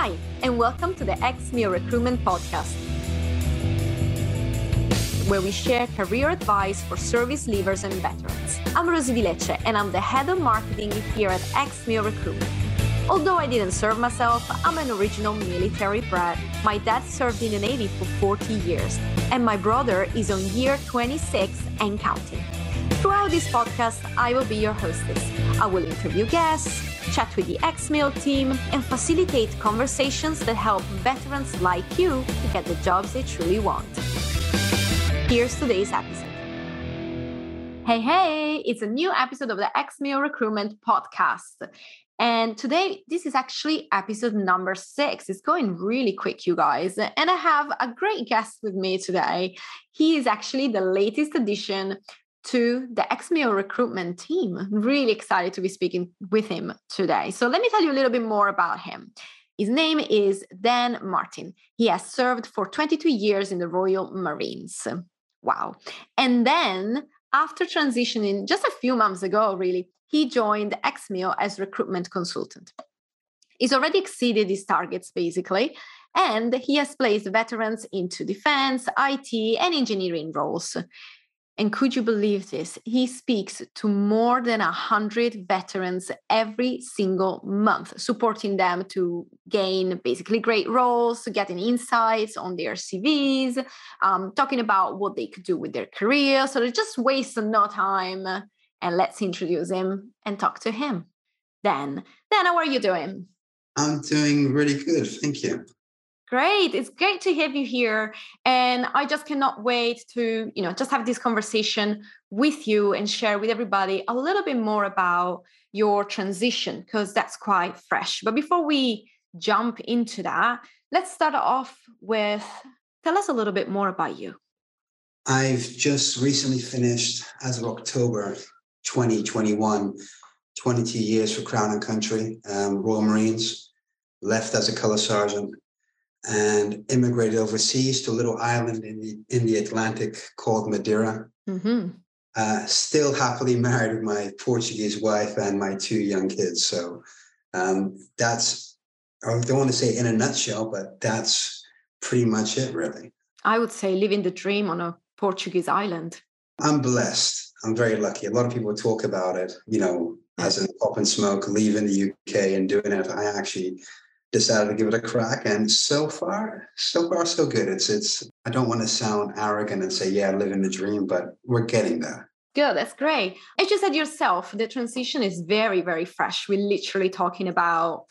Hi, and welcome to the Ex-Mil Recruitment Podcast, where we share career advice for service leavers and veterans. I'm Rosie Vilecce, and I'm the head of marketing here at Ex-Mil Recruitment. Although I didn't serve myself, I'm an original military brat. My dad served in the Navy for 40 years, and my brother is on year 26 and counting. Throughout this podcast, I will be your hostess. I will interview guests, chat with the Ex-Mil team, and facilitate conversations that help veterans like you to get the jobs they truly want. Here's today's episode. Hey, hey, it's a new episode of the Ex-Mil Recruitment Podcast. And today, this is actually episode number six. It's going really quick, you guys. And I have a great guest with me today. He is actually the latest addition to the Ex-Mil recruitment team. Really excited to be speaking with him today. So let me tell you a little bit more about him. His name is Dan Martin. He has served for 22 years in the Royal Marines. Wow. And then after transitioning just a few months ago, really, he joined Ex-Mil as recruitment consultant. He's already exceeded his targets, basically, and he has placed veterans into defense, IT, and engineering roles. And could you believe this? He speaks to more than 100 veterans every single month, supporting them to gain basically great roles, getting insights on their CVs, um, talking about what they could do with their career. So they just waste no time. And let's introduce him and talk to him. Dan, Dan, how are you doing? I'm doing really good. Thank you. Great. It's great to have you here. And I just cannot wait to, you know, just have this conversation with you and share with everybody a little bit more about your transition because that's quite fresh. But before we jump into that, let's start off with tell us a little bit more about you. I've just recently finished as of October 2021, 22 years for Crown and Country, um, Royal Marines, left as a color sergeant and immigrated overseas to a little island in the in the Atlantic called Madeira. Mm-hmm. Uh, still happily married with my Portuguese wife and my two young kids. So um, that's I don't want to say in a nutshell, but that's pretty much it, really. I would say living the dream on a Portuguese island. I'm blessed. I'm very lucky. A lot of people talk about it, you know, as an pop and smoke, leaving the UK and doing it. I actually decided to give it a crack and so far so far so good. It's it's i don't want to sound arrogant and say yeah living the dream but we're getting there. Good that's great. As you said yourself the transition is very very fresh. We're literally talking about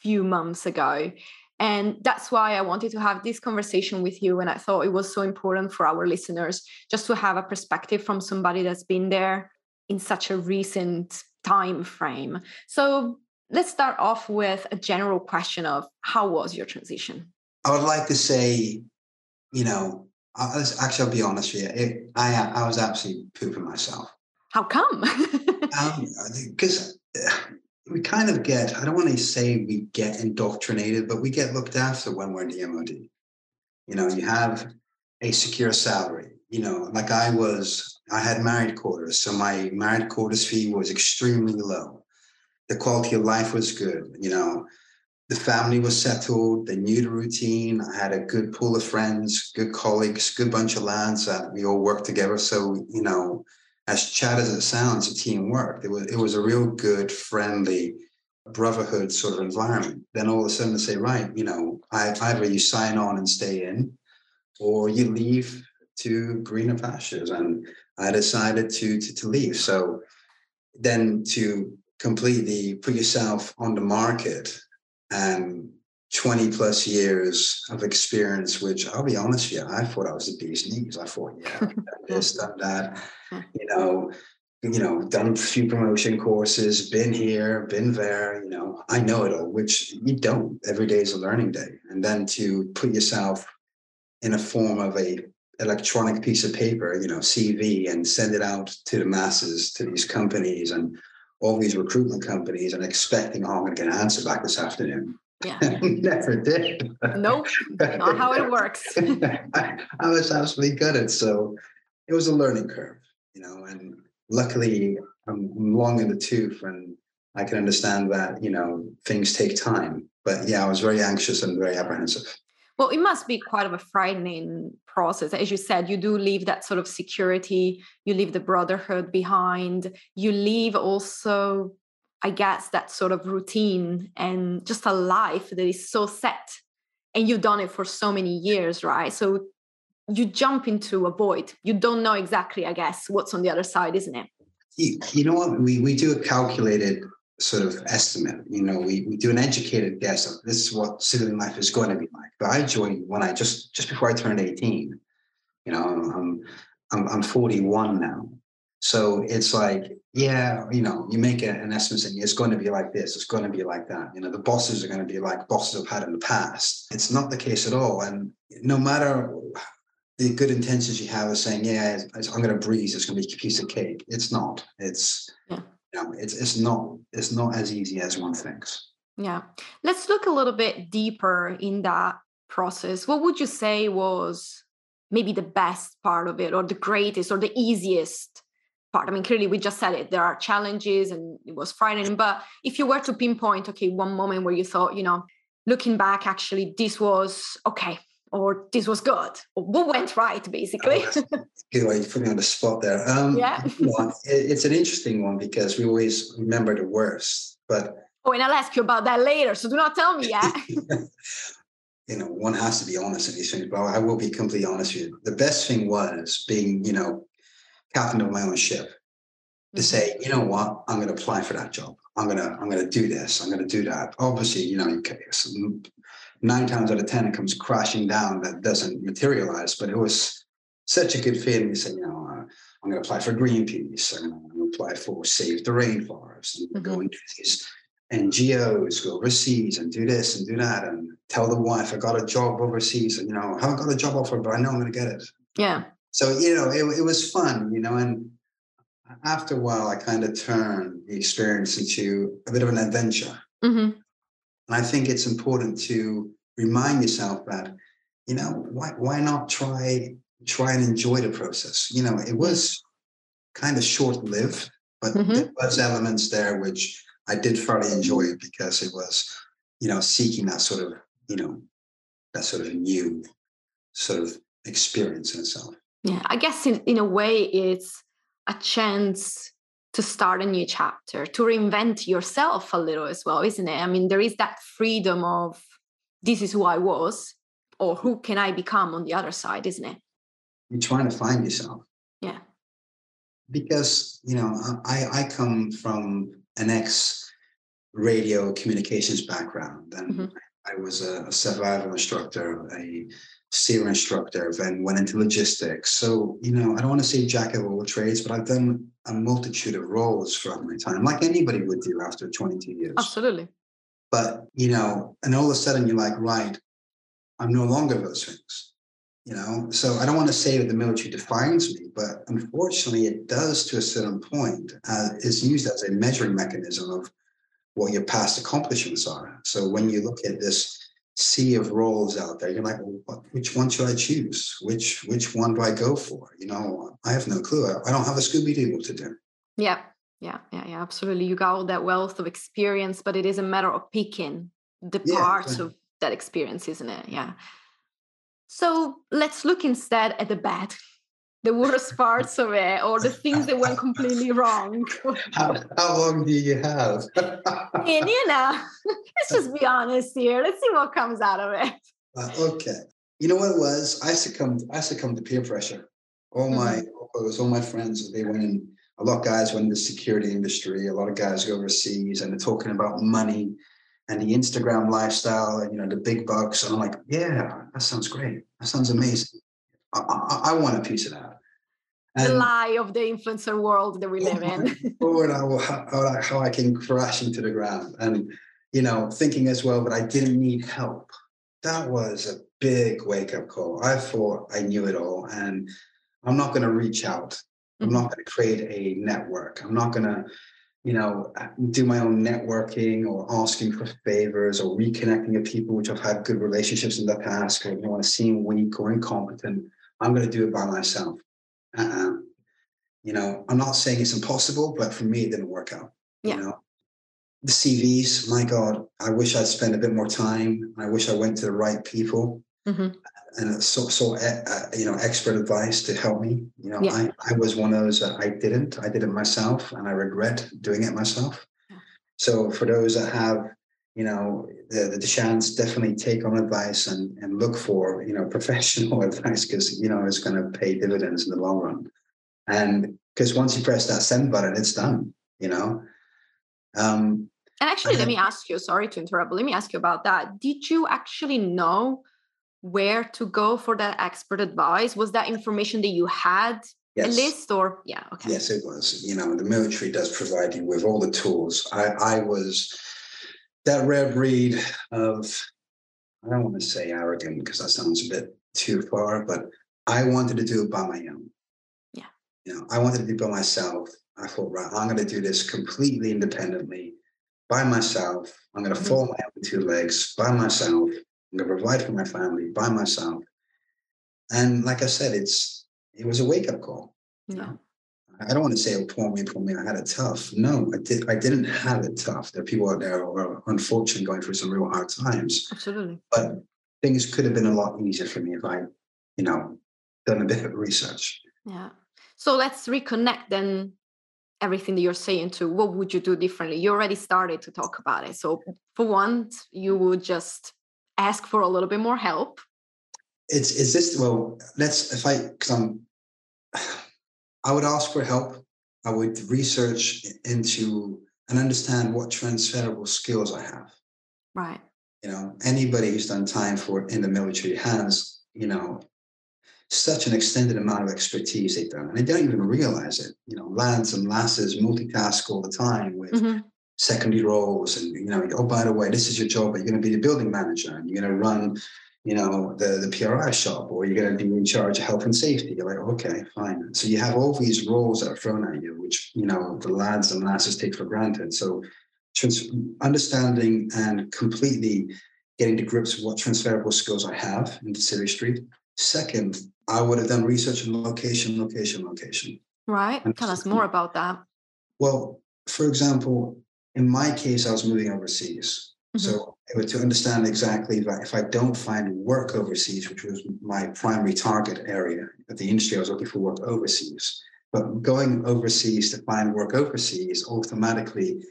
few months ago. And that's why i wanted to have this conversation with you and i thought it was so important for our listeners just to have a perspective from somebody that's been there in such a recent time frame. So let's start off with a general question of how was your transition? I would like to say, you know, I actually, I'll be honest with you. It, I I was absolutely pooping myself. How come? Because um, we kind of get, I don't want to say we get indoctrinated, but we get looked after when we're in the MOD. You know, you have a secure salary. You know, like I was, I had married quarters. So my married quarters fee was extremely low the quality of life was good. You know, the family was settled. They knew the routine. I had a good pool of friends, good colleagues, good bunch of lads that we all worked together. So, you know, as chat as it sounds, the team worked. It was it was a real good, friendly brotherhood sort of environment. Then all of a sudden they say, right, you know, I, either you sign on and stay in, or you leave to greener pastures. And I decided to to, to leave. So then to completely put yourself on the market and 20 plus years of experience, which I'll be honest with you, I thought I was the bee's knees. I thought, yeah, done this, done that, you know, you know, done a few promotion courses, been here, been there, you know, I know it all, which you don't. Every day is a learning day. And then to put yourself in a form of a electronic piece of paper, you know, CV and send it out to the masses, to these companies and all these recruitment companies and expecting, oh, I'm going to get an answer back this afternoon. Yeah. Never did. Nope. Not how it works. I, I was absolutely gutted. So it was a learning curve, you know, and luckily I'm long in the tooth and I can understand that, you know, things take time. but yeah, I was very anxious and very apprehensive. Well, it must be quite of a frightening process. As you said, you do leave that sort of security, you leave the brotherhood behind, you leave also, I guess, that sort of routine and just a life that is so set. And you've done it for so many years, right? So you jump into a void. You don't know exactly, I guess, what's on the other side, isn't it? You, know what? We, we do a calculated sort of estimate. You know, we, we do an educated guess of this is what civilian life is going to be like. But I joined when I just just before I turned 18. You know, I'm I'm, I'm 41 now. So it's like, yeah, you know, you make an estimate saying it's going to be like this, it's going to be like that. You know, the bosses are going to be like bosses I've had in the past. It's not the case at all. And no matter the good intentions you have of saying, yeah, I'm going to breeze, it's going to be a piece of cake. It's not. It's yeah it's it's not it's not as easy as one thinks. Yeah. Let's look a little bit deeper in that process. What would you say was maybe the best part of it or the greatest or the easiest part? I mean, clearly we just said it. There are challenges and it was frightening. But if you were to pinpoint, okay, one moment where you thought, you know, looking back, actually, this was okay, or this was good. Or what went right basically. Oh, good. Way you put me on the spot there. Um, yeah. it's an interesting one because we always remember the worst but oh and i'll ask you about that later so do not tell me yet you know one has to be honest in these things but i will be completely honest with you. The best thing was being you know captain of my own ship to mm-hmm. say you know what? I'm going to apply for that job. I'm going to i'm going to do this. I'm going to do that. Obviously you know nine times out of 10, it comes crashing down that doesn't materialize. But it was such a good feeling. You say, you know, uh, I'm going to apply for Greenpeace. I'm going to apply for Save the Rainforest and mm-hmm. go into these NGOs, go overseas and do this and do that and tell the wife I got a job overseas and, you know, I haven't got a job offer, but I know I'm going to get it. Yeah. So, you know, it, it was fun, you know, and after a while, I kind of turned the experience into a bit of an adventure. Mm-hmm. And I think it's important to remind yourself that, you know, why why not try try and enjoy the process? You know, it was kind of short lived, but mm-hmm. there was elements there which I did thoroughly enjoy because it was, you know, seeking that sort of, you know, that sort of new sort of experience in itself. Yeah, I guess in, in a way it's a chance to start a new chapter, to reinvent yourself a little as well, isn't it? I mean, there is that freedom of this is who I was, or who can I become on the other side, isn't it? You're trying to find yourself. Yeah. Because, you know, I, I come from an ex radio communications background and mm-hmm. I was a survival instructor, a SERE instructor, then went into logistics. So, you know, I don't want to say jack of all trades, but I've done a multitude of roles throughout my time, like anybody would do after 22 years. Absolutely. But, you know, and all of a sudden you're like, right, I'm no longer those things. You know, so I don't want to say that the military defines me, but unfortunately it does to a certain point. Uh, it's used as a measuring mechanism of what your past accomplishments are. So when you look at this sea of roles out there. You're like, well, what, which one should I choose? Which which one do I go for? You know, I have no clue. I, I don't have a Scooby Doo to do. Yeah, yeah, yeah, yeah. Absolutely. You got all that wealth of experience, but it is a matter of picking the yeah, parts yeah. of that experience, isn't it? Yeah. So let's look instead at the bad the worst parts of it or the things that went completely wrong. how, how long do you have? and you know, let's just be honest here. Let's see what comes out of it. Uh, okay. You know what it was? I succumbed, I succumbed to peer pressure. All my mm-hmm. it was all my friends, they went in, a lot of guys went in the security industry, a lot of guys go overseas and they're talking about money and the Instagram lifestyle and you know the big bucks. And I'm like, yeah, that sounds great. That sounds amazing. I, I, I want a piece of that. And the lie of the influencer world that we live in. Forward, how, how, how I can crash into the ground. And, you know, thinking as well, but I didn't need help. That was a big wake up call. I thought I knew it all. And I'm not going to reach out. I'm not mm-hmm. going to create a network. I'm not going to, you know, do my own networking or asking for favors or reconnecting with people which I've had good relationships in the past or you want to seem weak or incompetent. I'm going to do it by myself. Uh, you know, I'm not saying it's impossible, but for me, it didn't work out. Yeah. You know, the CVs, my God, I wish I'd spent a bit more time. I wish I went to the right people hmm and so, so uh, you know, expert advice to help me. You know, Yeah. I, I was one of those that I didn't. I did it myself, and I regret doing it myself. So for those that have, you know, the, the chance, definitely take on advice and and look for you know professional advice because you know it's going to pay dividends in the long run. And because once you press that send button, it's done. You know. Um, And actually, let me ask you, sorry to interrupt, but let me ask you about that. Did you actually know where to go for that expert advice? Was that information that you had a list or yeah, okay. Yes, it was. You know, the military does provide you with all the tools. I, I was that rare breed of, I don't want to say arrogant because that sounds a bit too far, but I wanted to do it by my own. Yeah. You know, I wanted to do it by myself. I thought, right, I'm going to do this completely independently by myself. I'm going to Mhm. fall my own two legs by myself. I'm going to provide for my family by myself. And like I said, it's it was a wake up call. Yeah. I don't want to say, oh, poor me, poor me, I had it tough. No, I did. I didn't have it tough. There are people out there who are unfortunately going through some real hard times. Absolutely. But things could have been a lot easier for me if I, you know, done a bit of research. Yeah. So let's reconnect then everything that you're saying to what would you do differently? You already started to talk about it. So for one, you would just ask for a little bit more help. It's is this well? Let's if I because I'm, I would ask for help. I would research into and understand what transferable skills I have. Right. you know anybody who's done time for in the military has you know such an extended amount of expertise they've done and they don't even realize it you know lads and lasses multitask all the time with Mhm. secondary roles and you know oh by the way this is your job but you're going to be the building manager and you're going to run you know the the PRI shop or you're going to be in charge of health and safety you're like okay fine so you have all these roles that are thrown at you which you know the lads and lasses take for granted so trans- understanding and completely getting to grips with what transferable skills I have in the Civvy Street. Second, I would have done research on location, location, location. Right. Tell us more about that. Well, for example, in my case, I was moving overseas. So it was to understand exactly that if I don't find work overseas, which was my primary target area at the industry, I was looking for work overseas. But going overseas to find work overseas automatically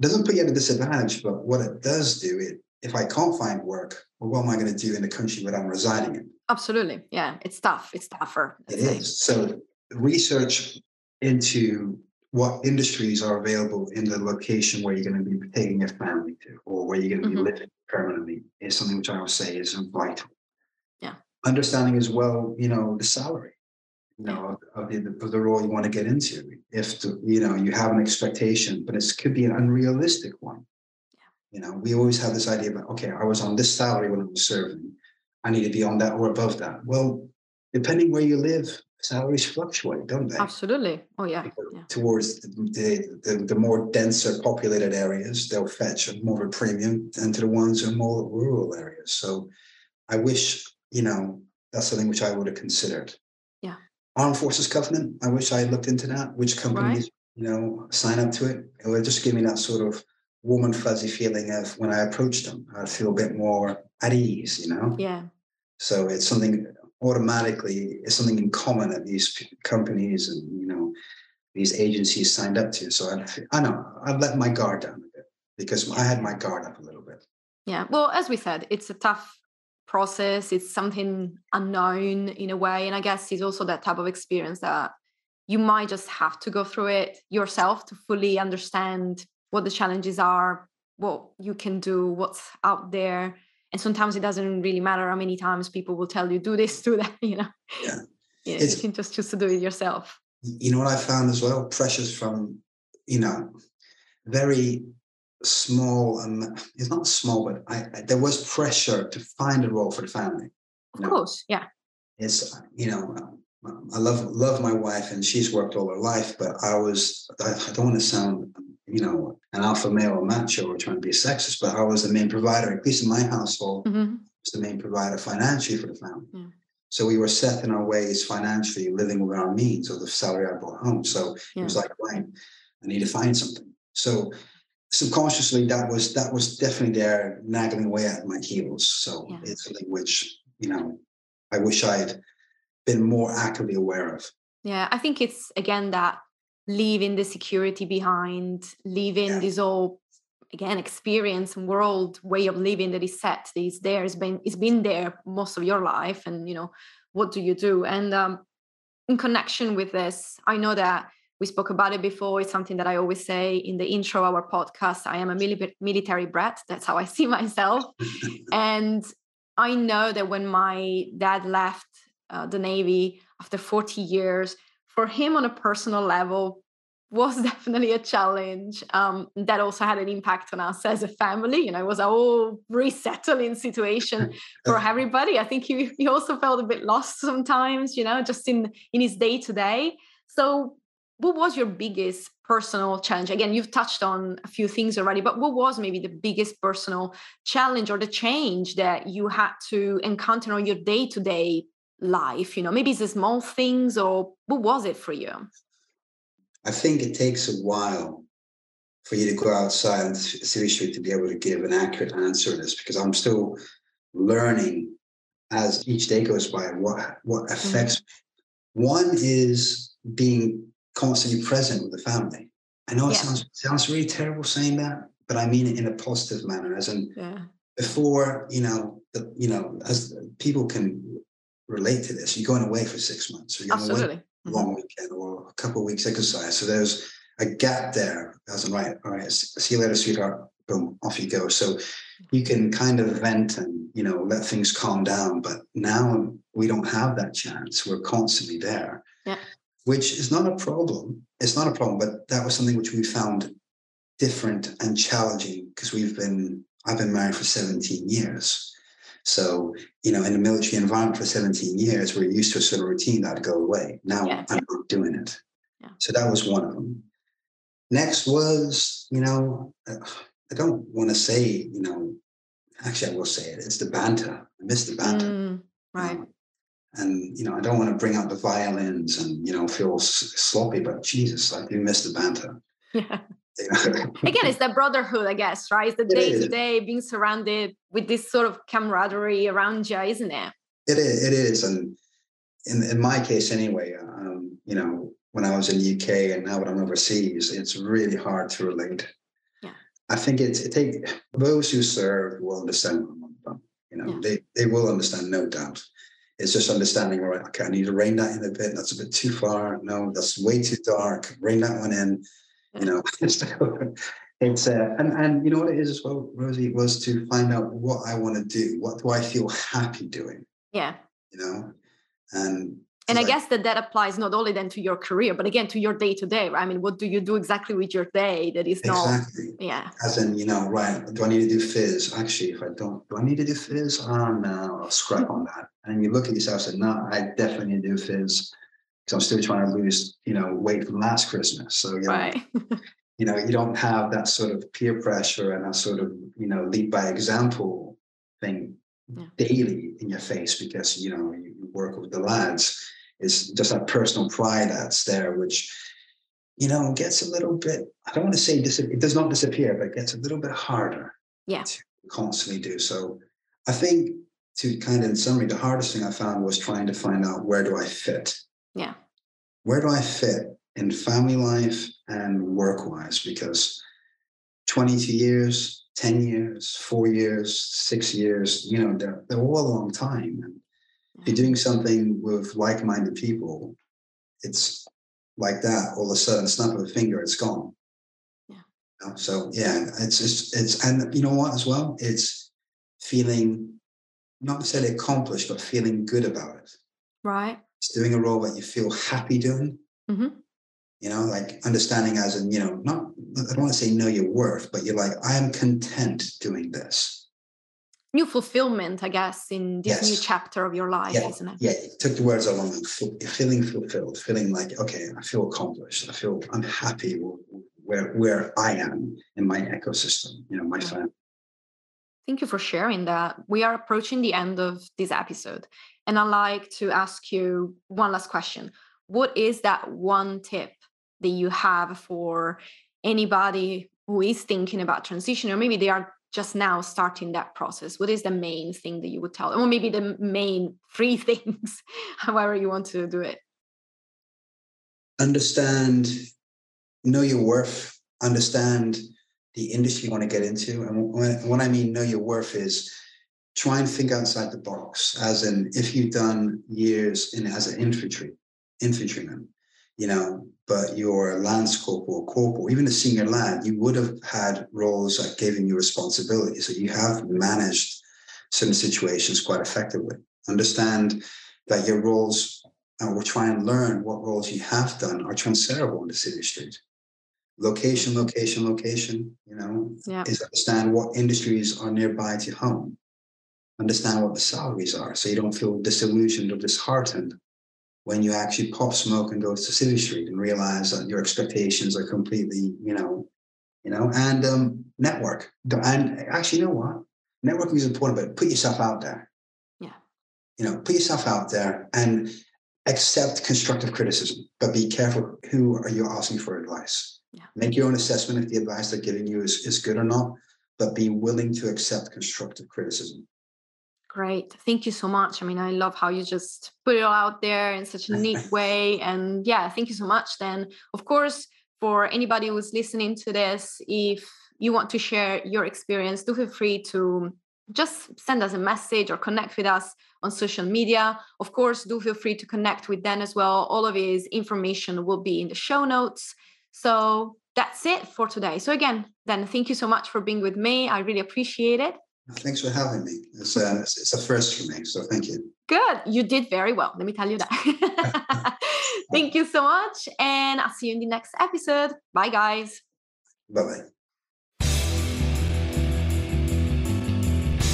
doesn't put you at a disadvantage. But what it does do, it if I can't find work, well, what am I going to do in the country that I'm residing in? Absolutely. Yeah. It's tough. It's tougher. It is. So research into what industries are available in the location where you're going to be taking your family to or where you're going to be Mhm. living permanently is something which I would say is vital. Yeah. Understanding as well, you know, the salary, you know, of, the, of the role you want to get into. If, the, you know, you have an expectation, but it could be an unrealistic one. Yeah. You know, we always have this idea about, okay, I was on this salary when I was serving. I need to be on that or above that. Well, depending where you live, salaries fluctuate, don't they? Absolutely. Oh yeah. Yeah. Towards the, the, the, the more denser populated areas, they'll fetch a more of a premium than to the ones in more rural areas. So I wish, you know, that's something which I would have considered. Yeah. Armed Forces Covenant, I wish I had looked into that, which companies, you know, sign up to it. It would just give me that sort of warm and fuzzy feeling of when I approach them, I'd feel a bit more at ease, you know? Yeah. So it's something automatically, it's something in common that these companies and, you know, these agencies signed up to. So I, I know I've let my guard down a bit because I had my guard up a little bit. Yeah. Well, as we said, it's a tough process. It's something unknown in a way. And I guess it's also that type of experience that you might just have to go through it yourself to fully understand what the challenges are, what you can do, what's out there. And sometimes it doesn't really matter how many times people will tell you, do this, do that, you know. Yeah. Yeah, you It's- can just choose to do it yourself. You know what I found as well? Pressures from, you know, very small, and it's not small, but I, I there was pressure to find a role for the family. Of No. course. Yeah. it's you know um, I love love my wife and she's worked all her life, but I was I, I don't want to sound you know an alpha male or macho or trying to be sexist, but I was the main provider, at least in my household, Mhm. was the main provider financially for the family. Yeah. So we were set in our ways financially, living within our means or the salary I brought home. So it was like, right, I need to find something. So subconsciously that was that was definitely there nagging away at my heels. So Yeah. it's something which you know I wish I'd been more actively aware of. Yeah, I think it's again that leaving the security behind, leaving Yeah. this whole again experience and world way of living that is set, that is there, it's been it's been there most of your life, and you know what do you do? And um, in connection with this, I know that we spoke about it before. It's something that I always say in the intro of our podcast. I am a mili- military brat. That's how I see myself. and I know that when my dad left uh, the Navy after 40 years, for him on a personal level, was definitely a challenge. Um, that also had an impact on us as a family. You know, it was a whole resettling situation for everybody. I think he, he also felt a bit lost sometimes, you know, just in in his day to day. So, what was your biggest personal challenge? Again, you've touched on a few things already, but what was maybe the biggest personal challenge or the change that you had to encounter on your day to day life? You know, maybe it's the small things, or what was it for you? I think it takes a while for you to go outside and seriously to be able to give an accurate answer to this because I'm still learning as each day goes by what what mm. affects me. One is being constantly present with the family. I know it Yeah. sounds sounds really terrible saying that, but I mean it in a positive manner, as in Yeah. before, you know, the you know, as people can relate to this, you're going away for six months, or you're going away Absolutely. Mhm. long weekend or a couple of weeks exercise. So there's a gap there. As in, right, all right, see you later, sweetheart. Boom, off you go. So you can kind of vent and you know let things calm down. But now we don't have that chance. We're constantly there. Yeah. Which is not a problem. It's not a problem, but that was something which we found different and challenging because we've been I've been married for 17 years. So, you know, in the military environment for 17 years, we're used to a sort of routine that'd go away. Now Yeah. I'm not doing it. Yeah. So that was one of them. Next was, you know, uh, I don't want to say, you know, actually I will say it. It's the banter. I miss the banter. Mm, right. And you know, I don't want to bring out the violins and you know feel s- sloppy, but Jesus, I do miss the banter. Yeah. Again, it's that brotherhood, I guess, right? It's the day to day being surrounded with this sort of camaraderie around you, isn't it? It is, it is, and in in my case anyway, um, you know, when I was in the UK and now when I'm overseas, it's really hard to relate. Yeah. I think it's it take those who serve will understand. what I'm about, You know, Yeah. they they will understand, no doubt. It's just understanding, all right, okay, I need to rein that in a bit. That's a bit too far. No, that's way too dark. Rein that one in. You know, it's uh, and and you know what it is as well, Rosie, was to find out what I want to do. What do I feel happy doing? Yeah. You know, and And I guess that that applies not only then to your career, but again to your day to day. I mean, what do you do exactly with your day that is not, exactly. yeah, As in, you know, right? Do I need to do phys? Actually, if I don't, do I need to do phys? Oh no, I'll scrap on that. And you look at yourself and say, no, I definitely need to do phys because I'm still trying to lose, you know, weight from last Christmas. So you know, right. you know, you don't have that sort of peer pressure and that sort of, you know, lead by example thing Yeah. daily in your face because, you know, you you work with the lads. It's just that personal pride that's there, which, you know, gets a little bit, I don't want to say dis- it does not disappear, but it gets a little bit harder Yeah. to constantly do. So I think to kind of in summary, the hardest thing I found was trying to find out where do I fit? Yeah. Where do I fit in family life and work wise? Because 22 years, 10 years, four years, six years, you know, they're, they're all a long time. And if you're doing something with like minded people, it's like that. All of a sudden, snap of a finger, it's gone. Yeah. You know, So, yeah, it's, it's, it's, and you know what, as well? It's feeling not necessarily accomplished, but feeling good about it. Right. It's doing a role that you feel happy doing. hmm You know, like understanding as in, you know, not, I don't want to say know your worth, but you're like, I am content doing this. New fulfillment, I guess, in this new chapter of your life, Yeah, isn't it? Yeah, you took the words along. of my mouth. Feel- Feeling fulfilled, feeling like, okay, I feel accomplished. I feel I'm happy where where I am in my ecosystem, you know, my Yeah. family. Thank you for sharing that. We are approaching the end of this episode. And I'd like to ask you one last question. What is that one tip that you have for anybody who is thinking about transition, or maybe they are just now starting that process, what is the main thing that you would tell? Or maybe the main three things, however you want to do it? Understand, know your worth, understand the industry you want to get into. And when, when I mean know your worth is try and think outside the box, as in if you've done years in as an infantry, infantryman, you know, but you're a lance corporal corporal, even a senior lad, you would have had roles that giving you responsibility. So you have managed certain situations quite effectively. Understand that your roles, and we'll try and learn what roles you have done are transferable in civvy street. Location, location, location, you know, yeah. is understand what industries are nearby to home. Understand what the salaries are so you don't feel disillusioned or disheartened when you actually pop smoke and go to Civvy Street and realize that your expectations are completely, you know, you know, and um, network. And actually, you know what? Networking is important, but put yourself out there. Yeah. You know, put yourself out there and accept constructive criticism, but be careful who are you asking for advice. Yeah. Make your own assessment if the advice they're giving you is, is good or not, but be willing to accept constructive criticism. Great. Thank you so much. I mean, I love how you just put it all out there in such a neat way. And yeah, thank you so much. Then, of course, for anybody who's listening to this, if you want to share your experience, do feel free to just send us a message or connect with us on social media. Of course, do feel free to connect with Dan as well. All of his information will be in the show notes. So that's it for today. So, again, then thank you so much for being with me. I really appreciate it. Uh, thanks for having me. It's uh, a, it's a first for me, so thank you. Good. You did very well. Let me tell you that. thank you so much. And I'll see you in the next episode. Bye, guys. Bye bye.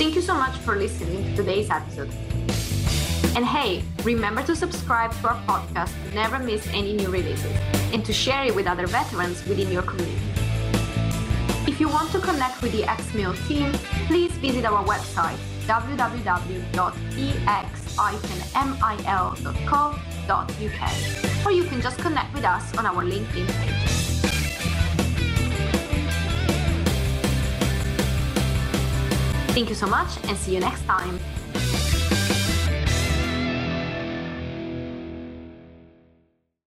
Thank you so much for listening to today's episode. And hey, remember to subscribe to our podcast to never miss any new releases and to share it with other veterans within your community. If you want to connect with the Ex-Mil team, please visit our website www.ex-mil.co.uk or you can just connect with us on our LinkedIn page. Thank you so much and see you next time.